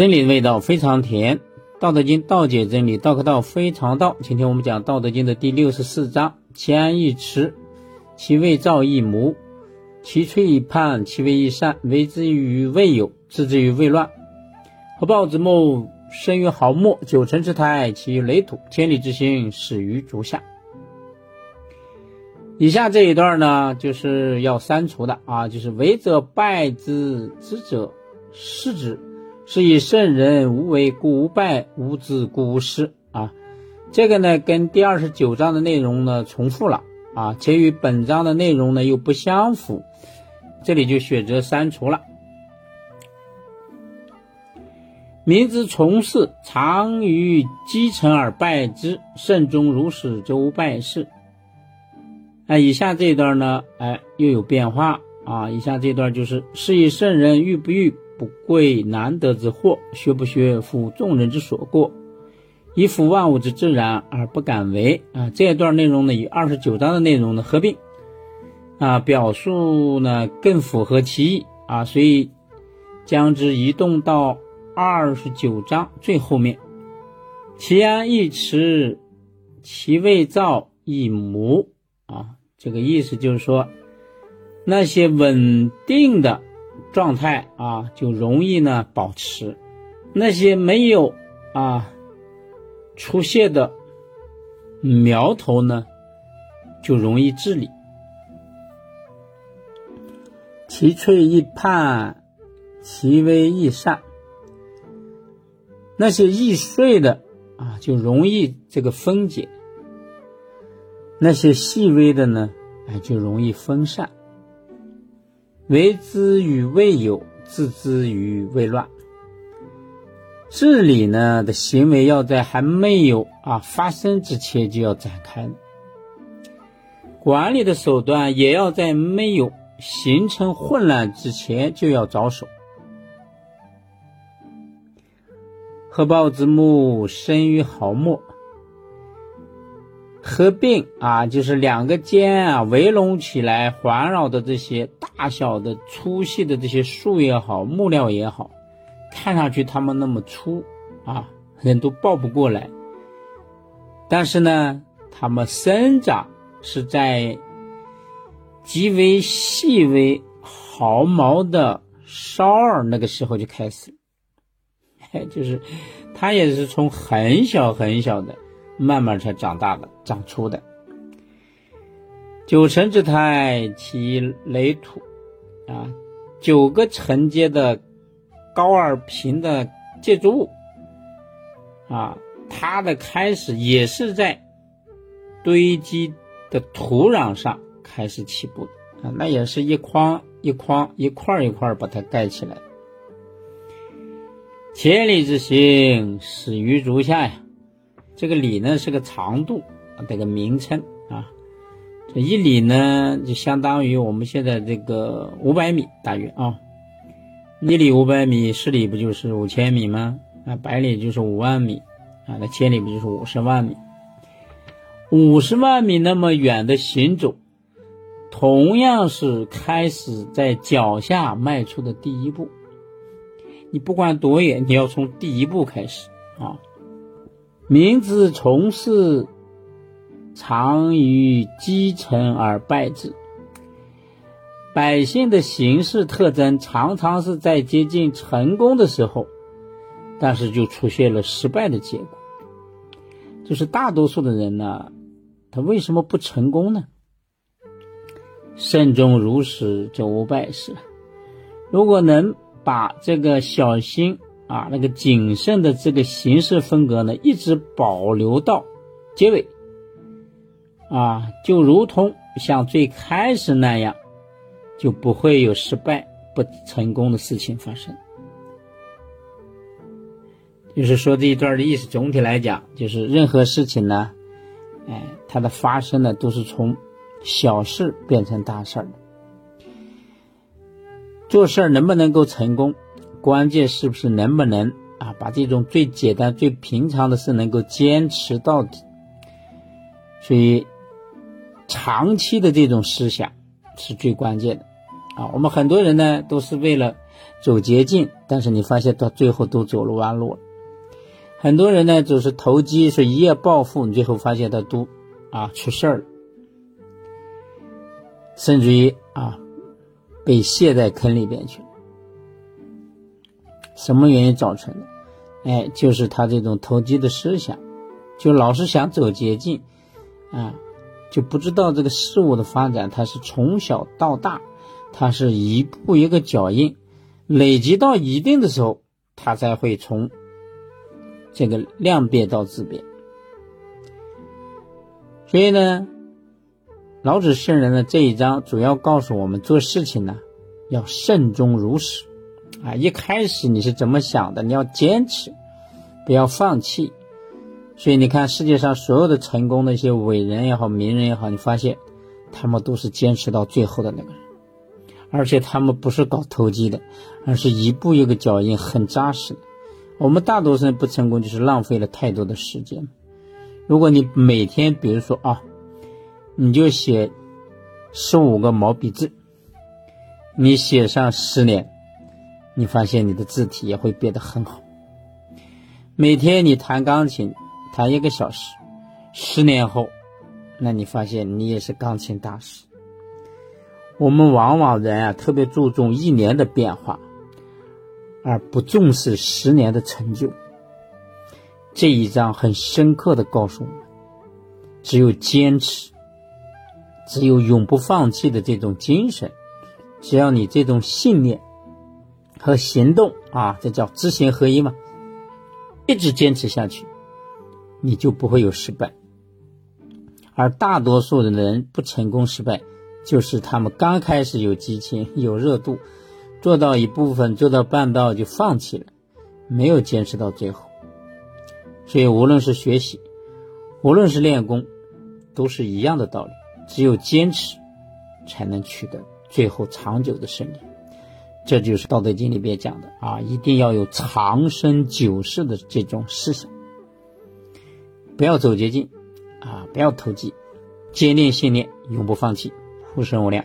真理的味道非常甜，《道德经》道解真理，道可道非常道。今天我们讲《道德经》的第六十四章：其安易持，其未兆易谋，其脆易泮，其为易善。为之于未有，治之于未乱。合抱之木，生于毫末；九成之胎，起于垒土；千里之行，始于足下。以下这一段呢，就是要删除的啊，就是为者败之，知者失之。是以圣人无为，故无败；无知，故无失。啊，这个呢，跟第二十九章的内容呢重复了啊，且与本章的内容呢又不相符，这里就选择删除了。民之从事，常于积成而败之。慎终如始，则无败事。那，以下这一段呢，哎，又有变化啊。以下这段就是：是以圣人欲不欲？不贵难得之货，学不学，夫众人之所过，以辅万物之自然而不敢为啊！这一段内容呢，与二十九章的内容呢合并啊，表述呢更符合其意啊，所以将之移动到二十九章最后面。其安易持，其未兆易谋啊！这个意思就是说，那些稳定的。状态啊，就容易呢保持；那些没有啊出现的苗头呢，就容易治理。其脆易泮，其微易散。那些易碎的啊，就容易这个分解；那些细微的呢，哎，就容易分散。为之于未有，治之于未乱。治理呢的行为要在还没有啊发生之前就要展开，管理的手段也要在没有形成混乱之前就要着手。合抱之木，生于毫末。合并啊，就是两个尖啊围拢起来环绕的这些大小的粗细的这些树也好，木料也好，看上去它们那么粗啊，人都抱不过来。但是呢，它们生长是在极为细微毫毛的梢儿那个时候就开始，就是它也是从很小很小的。慢慢才长大的，长出的。九层之胎，其垒土，啊，九个层阶的高而平的建筑物，啊，它的开始也是在堆积的土壤上开始起步的，啊，那也是一筐一筐一块一块把它盖起来。千里之行，始于足下呀。这个里呢是个长度这个名称啊，这一里呢就相当于我们现在这个五百米大约啊，一里五百米，十里不就是五千米吗？啊，百里就是五万米啊，那千里不就是五十万米？五十万米那么远的行走，同样是开始在脚下迈出的第一步。你不管多远，你要从第一步开始啊。民之从事，常于积成而败之。百姓的行事特征常常是在接近成功的时候，但是就出现了失败的结果。就是大多数的人呢，他为什么不成功呢？慎终如始，则无败事。如果能把这个小心。啊，那个谨慎的这个行事风格呢，一直保留到结尾，啊，就如同像最开始那样，就不会有失败不成功的事情发生。就是说这一段的意思，总体来讲，就是任何事情呢，哎，它的发生呢，都是从小事变成大事的。做事能不能够成功？关键是不是能不能啊把这种最简单、最平常的事能够坚持到底？所以长期的这种思想是最关键的啊！我们很多人呢都是为了走捷径，但是你发现到最后都走了弯路了。很多人呢，就是投机，是一夜暴富，你最后发现他都啊出事儿了，甚至于啊被陷在坑里边去了。什么原因造成的？哎，就是他这种投机的思想，就老是想走捷径，啊，就不知道这个事物的发展，它是从小到大，它是一步一个脚印，累积到一定的时候，它才会从这个量变到质变。所以呢，老子圣人的这一章主要告诉我们，做事情呢要慎终如始。啊，一开始你是怎么想的？你要坚持，不要放弃。所以你看，世界上所有的成功的一些伟人也好，名人也好，你发现他们都是坚持到最后的那个人，而且他们不是搞投机的，而是一步一个脚印，很扎实的。我们大多数人不成功，就是浪费了太多的时间。如果你每天，比如说啊，你就写十五个毛笔字，你写上十年。你发现你的字体也会变得很好。每天你弹钢琴，弹一个小时，十年后，那你发现你也是钢琴大师。我们往往人啊特别注重一年的变化，而不重视十年的成就。这一章很深刻的告诉我们：只有坚持，只有永不放弃的这种精神，只要你这种信念。和行动啊，这叫知行合一嘛，一直坚持下去，你就不会有失败。而大多数的人不成功失败，就是他们刚开始有激情、有热度，做到一部分、做到半道就放弃了，没有坚持到最后。所以，无论是学习，无论是练功，都是一样的道理。只有坚持，才能取得最后长久的胜利。这就是《道德经》里边讲的啊，一定要有长生久世的这种思想，不要走捷径，啊，不要投机，坚定信念，永不放弃，福生无量。